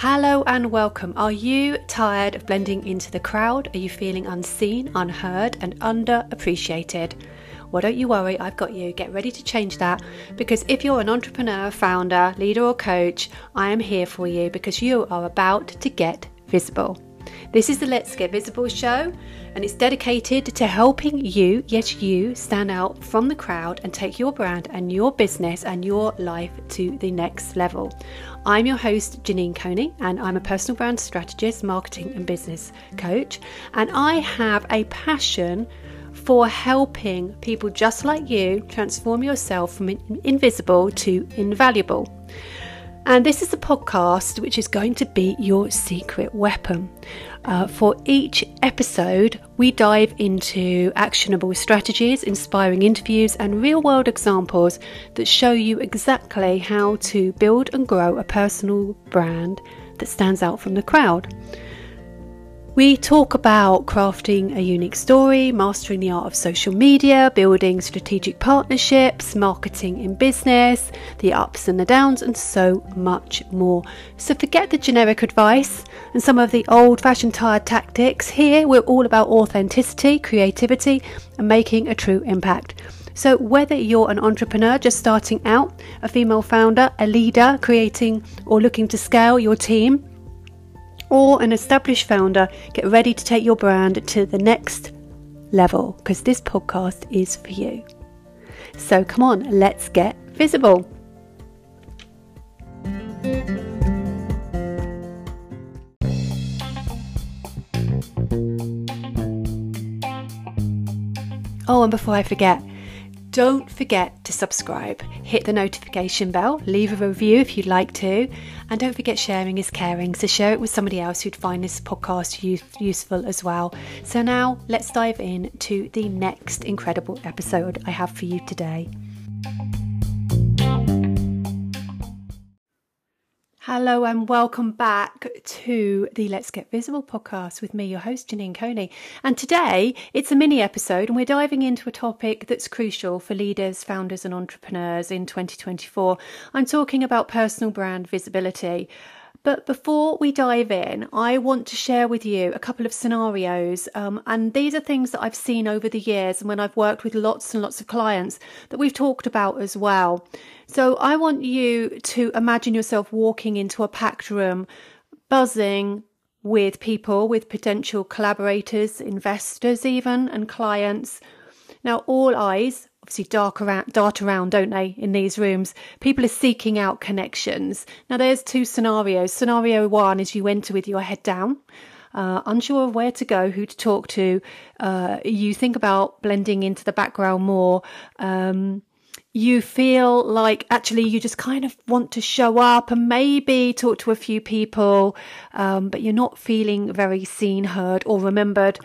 Hello and welcome. Are you tired of blending into the crowd? Are you feeling unseen, unheard, and underappreciated? Well, don't you worry, I've got you. Get ready to change that because if you're an entrepreneur, founder, leader, or coach, I am here for you because you are about to get visible. This is the Let's Get Visible show, and it's dedicated to helping you, yes, you, stand out from the crowd and take your brand and your business and your life to the next level. I'm your host, Janine Coney, and I'm a personal brand strategist, marketing, and business coach. And I have a passion for helping people just like you transform yourself from invisible to invaluable. And this is a podcast which is going to be your secret weapon. Uh, for each episode, we dive into actionable strategies, inspiring interviews, and real world examples that show you exactly how to build and grow a personal brand that stands out from the crowd. We talk about crafting a unique story, mastering the art of social media, building strategic partnerships, marketing in business, the ups and the downs, and so much more. So forget the generic advice and some of the old fashioned tired tactics. Here we're all about authenticity, creativity, and making a true impact. So, whether you're an entrepreneur just starting out, a female founder, a leader, creating or looking to scale your team, or an established founder, get ready to take your brand to the next level because this podcast is for you. So come on, let's get visible. Oh, and before I forget, don't forget to subscribe, hit the notification bell, leave a review if you'd like to, and don't forget sharing is caring. So share it with somebody else who'd find this podcast use- useful as well. So now let's dive in to the next incredible episode I have for you today. Hello and welcome back to the Let's Get Visible podcast with me, your host, Janine Coney. And today it's a mini episode and we're diving into a topic that's crucial for leaders, founders, and entrepreneurs in 2024. I'm talking about personal brand visibility. But before we dive in, I want to share with you a couple of scenarios. Um, and these are things that I've seen over the years and when I've worked with lots and lots of clients that we've talked about as well. So I want you to imagine yourself walking into a packed room, buzzing with people, with potential collaborators, investors, even, and clients. Now, all eyes obviously dark around, dart around, don't they, in these rooms? People are seeking out connections. Now, there's two scenarios. Scenario one is you enter with your head down. Uh, unsure of where to go, who to talk to, uh, you think about blending into the background more. Um, you feel like actually you just kind of want to show up and maybe talk to a few people, um, but you're not feeling very seen, heard, or remembered.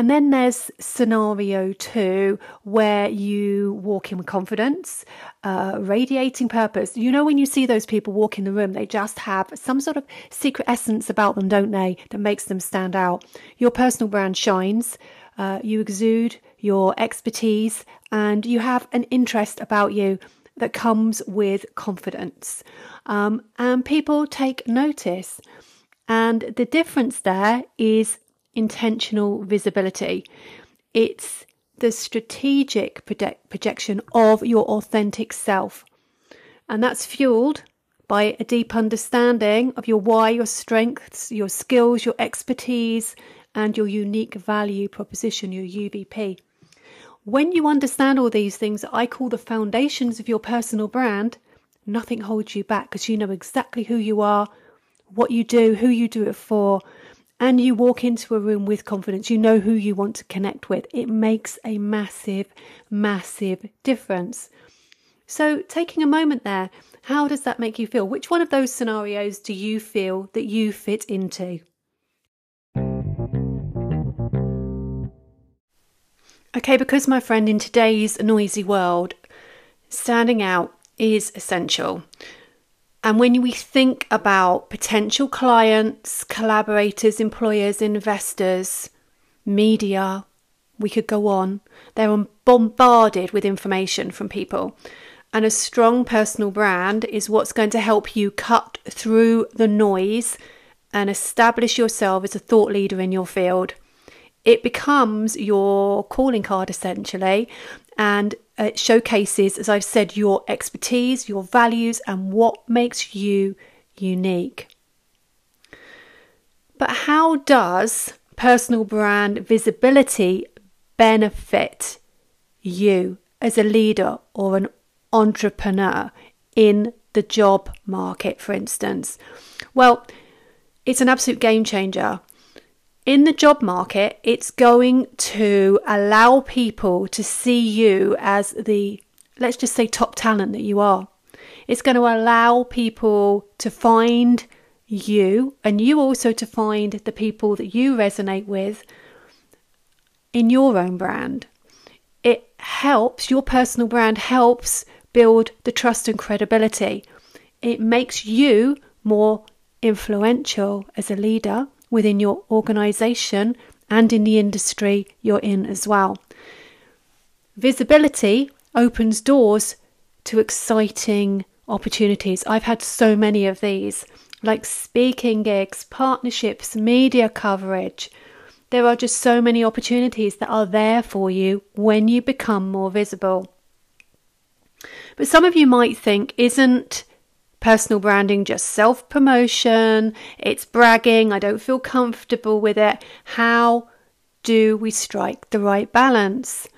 And then there's scenario two where you walk in with confidence, uh, radiating purpose. You know, when you see those people walk in the room, they just have some sort of secret essence about them, don't they, that makes them stand out. Your personal brand shines, uh, you exude your expertise, and you have an interest about you that comes with confidence. Um, and people take notice. And the difference there is intentional visibility. It's the strategic project- projection of your authentic self. And that's fueled by a deep understanding of your why, your strengths, your skills, your expertise, and your unique value proposition, your UVP. When you understand all these things I call the foundations of your personal brand, nothing holds you back because you know exactly who you are, what you do, who you do it for, and you walk into a room with confidence, you know who you want to connect with, it makes a massive, massive difference. So, taking a moment there, how does that make you feel? Which one of those scenarios do you feel that you fit into? Okay, because my friend, in today's noisy world, standing out is essential. And when we think about potential clients, collaborators, employers, investors, media, we could go on. They're bombarded with information from people. And a strong personal brand is what's going to help you cut through the noise and establish yourself as a thought leader in your field. It becomes your calling card essentially, and it showcases, as I've said, your expertise, your values, and what makes you unique. But how does personal brand visibility benefit you as a leader or an entrepreneur in the job market, for instance? Well, it's an absolute game changer. In the job market, it's going to allow people to see you as the, let's just say, top talent that you are. It's going to allow people to find you and you also to find the people that you resonate with in your own brand. It helps, your personal brand helps build the trust and credibility. It makes you more influential as a leader within your organization and in the industry you're in as well. Visibility opens doors to exciting opportunities. I've had so many of these, like speaking gigs, partnerships, media coverage. There are just so many opportunities that are there for you when you become more visible. But some of you might think, isn't personal branding just self promotion? It's bragging. I don't feel comfortable with it. How do we strike the right balance?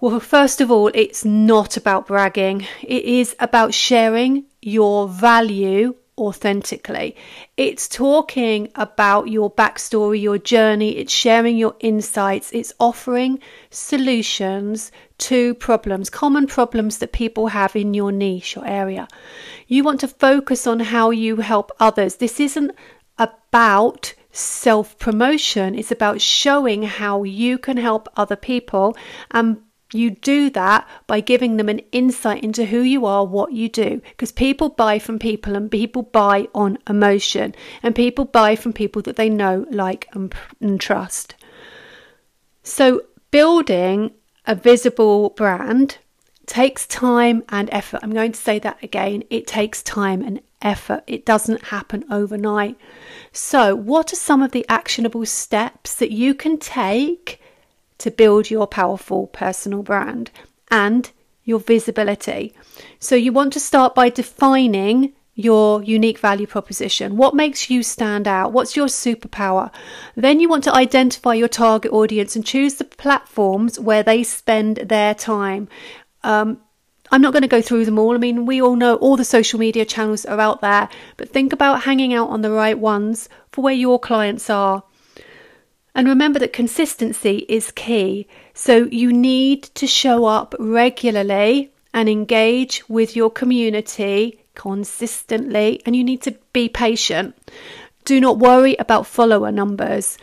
Well, first of all, it's not about bragging. It is about sharing your value authentically. It's talking about your backstory, your journey, it's sharing your insights, it's offering solutions to problems, common problems that people have in your niche or area. You want to focus on how you help others. This isn't about self promotion, it's about showing how you can help other people and you do that by giving them an insight into who you are, what you do, because people buy from people and people buy on emotion, and people buy from people that they know, like, and, and trust. So, building a visible brand takes time and effort. I'm going to say that again. It takes time and effort, it doesn't happen overnight. So, what are some of the actionable steps that you can take? to build your powerful personal brand and your visibility. So, you want to start by defining your unique value proposition. What makes you stand out? What's your superpower? Then you want to identify your target audience and choose the platforms where they spend their time. Um, I'm not going to go through them all. I mean, we all know all the social media channels are out there, but think about hanging out on the right ones for where your clients are. And remember that consistency is key. So you need to show up regularly and engage with your community consistently, and you need to be patient. Do not worry about follower numbers.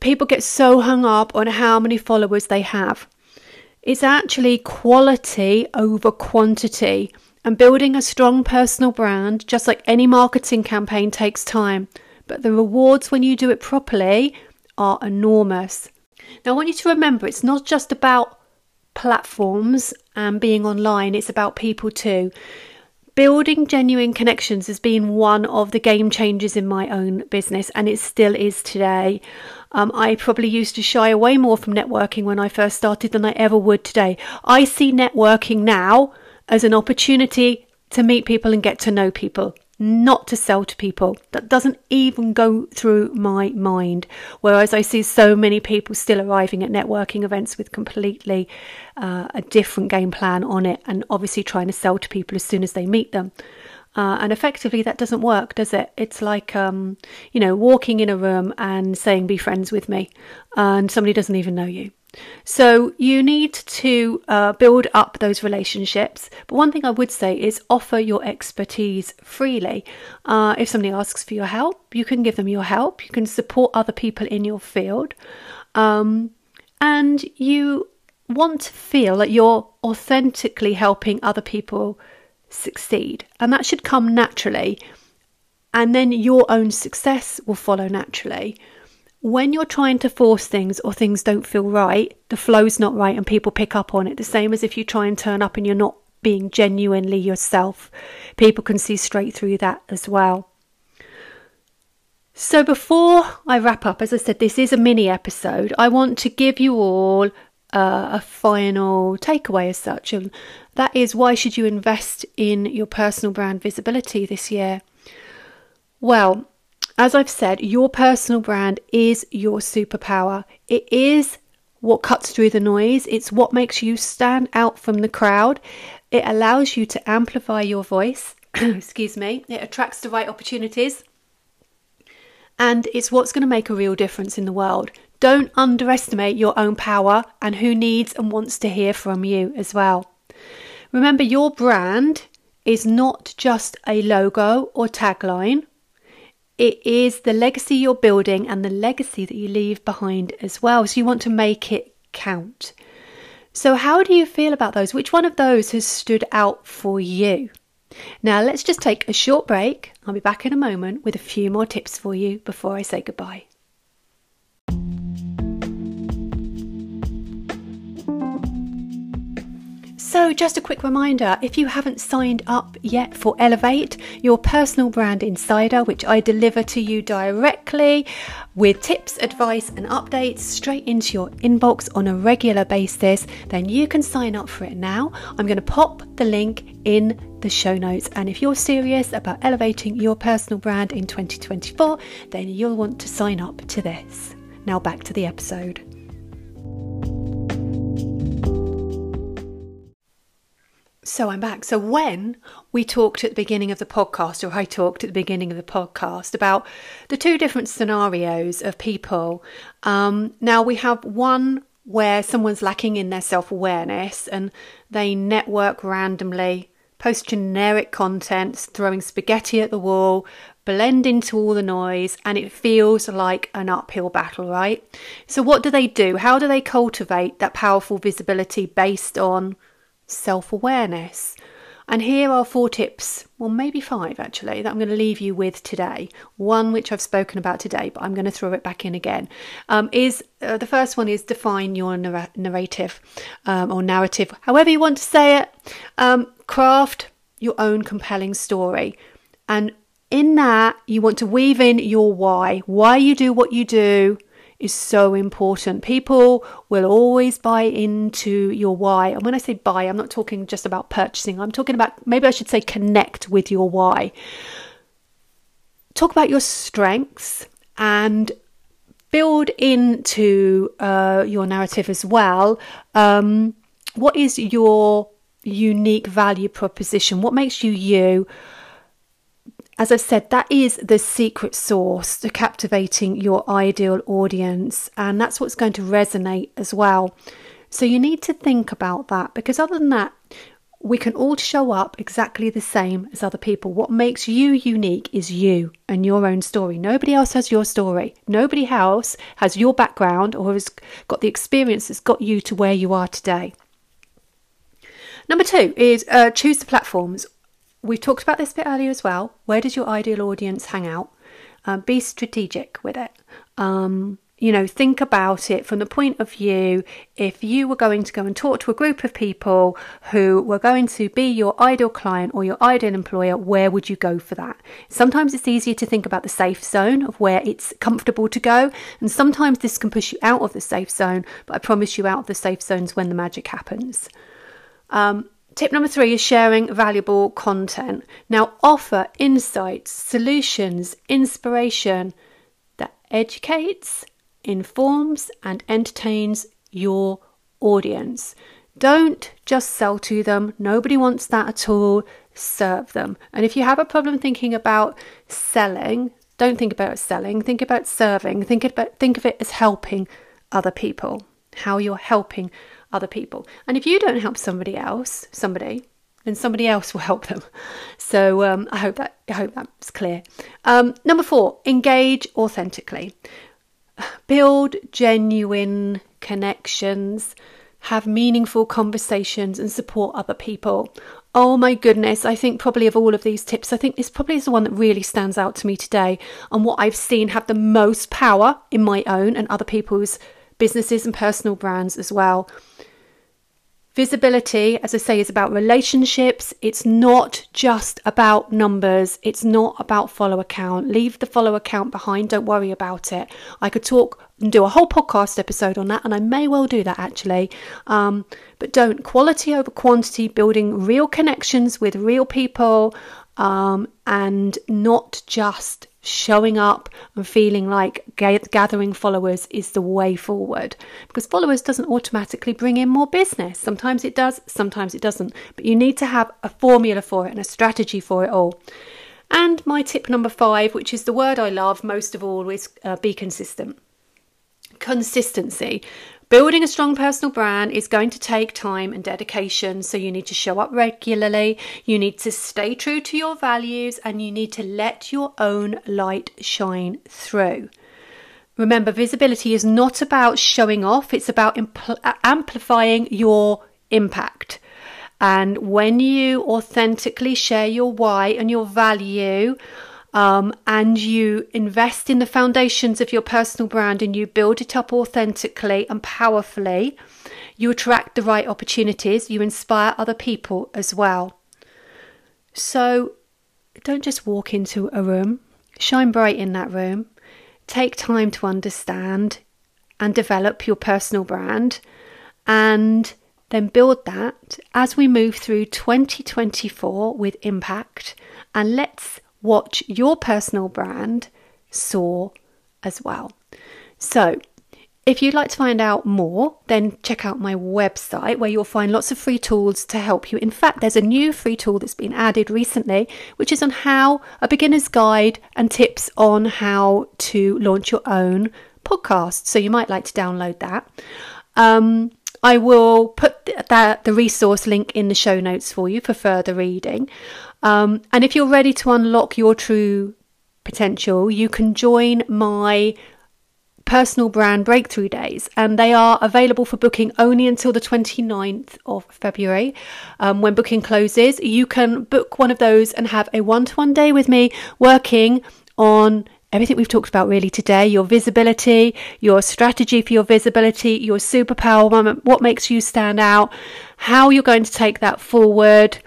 People get so hung up on how many followers they have. It's actually quality over quantity. And building a strong personal brand, just like any marketing campaign, takes time. But the rewards when you do it properly are enormous. Now, I want you to remember it's not just about platforms and being online, it's about people too. Building genuine connections has been one of the game changers in my own business, and it still is today. Um, I probably used to shy away more from networking when I first started than I ever would today. I see networking now as an opportunity to meet people and get to know people not to sell to people. That doesn't even go through my mind. Whereas I see so many people still arriving at networking events with completely uh, a different game plan on it and obviously trying to sell to people as soon as they meet them. Uh, and effectively, that doesn't work, does it? It's like, um, you know, walking in a room and saying, be friends with me, and somebody doesn't even know you. So you need to uh, build up those relationships. But one thing I would say is offer your expertise freely. Uh, if somebody asks for your help, you can give them your help. You can support other people in your field. Um, and you want to feel that you're authentically helping other people succeed. And that should come naturally. And then your own success will follow naturally when you're trying to force things or things don't feel right, the flow's not right and people pick up on it. The same as if you try and turn up and you're not being genuinely yourself. People can see straight through that as well. So, before I wrap up, as I said, this is a mini episode. I want to give you all uh, a final takeaway as such, and that is why should you invest in your personal brand visibility this year? Well, as I've said, your personal brand is your superpower. It is what cuts through the noise, it's what makes you stand out from the crowd. It allows you to amplify your voice. Excuse me. It attracts the right opportunities. And it's what's going to make a real difference in the world. Don't underestimate your own power and who needs and wants to hear from you as well. Remember, your brand is not just a logo or tagline. It is the legacy you're building and the legacy that you leave behind as well. So you want to make it count. So, how do you feel about those? Which one of those has stood out for you? Now, let's just take a short break. I'll be back in a moment with a few more tips for you before I say goodbye. So, just a quick reminder if you haven't signed up yet for Elevate, your personal brand insider, which I deliver to you directly with tips, advice, and updates straight into your inbox on a regular basis, then you can sign up for it now. I'm going to pop the link in the show notes. And if you're serious about elevating your personal brand in 2024, then you'll want to sign up to this. Now, back to the episode. So I'm back. So when we talked at the beginning of the podcast, or I talked at the beginning of the podcast about the two different scenarios of people, um, now we have one where someone's lacking in their self awareness and they network randomly, post generic content, throwing spaghetti at the wall, blend into all the noise, and it feels like an uphill battle, right? So, what do they do? How do they cultivate that powerful visibility based on self awareness. And here are four tips, well, maybe five actually, that I'm going to leave you with today. One which I've spoken about today, but I'm going to throw it back in again. Um, is uh, the first one is define your narr- narrative um, or narrative, however you want to say it. Um, craft your own compelling story, and in that you want to weave in your why, why you do what you do, is so important. People will always buy into your why. And when I say buy, I'm not talking just about purchasing, I'm talking about maybe I should say connect with your why. Talk about your strengths and build into uh, your narrative as well. Um, what is your unique value proposition? What makes you you? As I've said, that is the secret sauce to captivating your ideal audience, and that's what's going to resonate as well. So you need to think about that because, other than that, we can all show up exactly the same as other people. What makes you unique is you and your own story. Nobody else has your story. Nobody else has your background or has got the experience that's got you to where you are today. Number two is uh, choose the platforms we talked about this a bit earlier as well. Where does your ideal audience hang out? Um, be strategic with it. Um, you know, think about it from the point of view if you were going to go and talk to a group of people who were going to be your ideal client or your ideal employer, where would you go for that? Sometimes it's easier to think about the safe zone of where it's comfortable to go, and sometimes this can push you out of the safe zone, but I promise you out of the safe zones when the magic happens. Um, Tip number three is sharing valuable content. Now, offer insights, solutions, inspiration that educates, informs, and entertains your audience. Don't just sell to them. Nobody wants that at all. Serve them. And if you have a problem thinking about selling, don't think about selling. Think about serving. Think about think of it as helping other people. How you're helping other people. And if you don't help somebody else, somebody, then somebody else will help them. So um, I hope that I hope that's clear. Um, number four, engage authentically. Build genuine connections, have meaningful conversations, and support other people. Oh my goodness, I think probably of all of these tips, I think this probably is the one that really stands out to me today and what I've seen have the most power in my own and other people's businesses and personal brands as well Visibility, as I say, is about relationships. It's not just about numbers. It's not about follow account. Leave the follow account behind. Don't worry about it. I could talk and do a whole podcast episode on that, and I may well do that actually. Um, but don't quality over quantity, building real connections with real people, um, and not just showing up and feeling like gathering followers is the way forward. Because followers doesn't automatically bring in more business. Sometimes it does sometimes it doesn't. But you need to have a formula for it and a strategy for it all. And my tip number five which is the word i love most of all is uh, be consistent. Consistency Building a strong personal brand is going to take time and dedication, so you need to show up regularly, you need to stay true to your values, and you need to let your own light shine through. Remember, visibility is not about showing off, it's about impl- uh, amplifying your impact. And when you authentically share your why and your value, um, and you invest in the foundations of your personal brand and you build it up authentically and powerfully, you attract the right opportunities, you inspire other people as well. So don't just walk into a room, shine bright in that room, take time to understand and develop your personal brand, and then build that as we move through 2024 with impact. And let's watch your personal brand soar as well. So, if you'd like to find out more, then check out my website where you'll find lots of free tools to help you. In fact, there's a new free tool that's been added recently, which is on how a beginner's guide and tips on how to launch your own podcast. So you might like to download that. Um, I will put that the resource link in the show notes for you for further reading. Um, and if you're ready to unlock your true potential, you can join my personal brand breakthrough days. And they are available for booking only until the 29th of february. Um, when booking closes you can book one of those and have a one-to-one day with me working on everything we've talked about really today your visibility your strategy for your visibility your superpower what makes you stand out how you're going to take that forward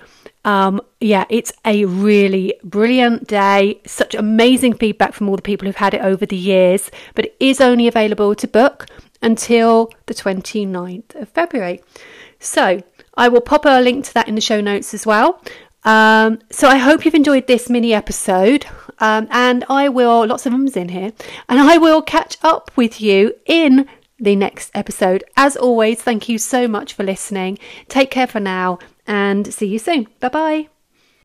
um, yeah, it's a really brilliant day. Such amazing feedback from all the people who've had it over the years, but it is only available to book until the 29th of February. So I will pop a link to that in the show notes as well. Um, so I hope you've enjoyed this mini episode, um, and I will, lots of ums in here, and I will catch up with you in the next episode. As always, thank you so much for listening. Take care for now and see you soon. Bye bye.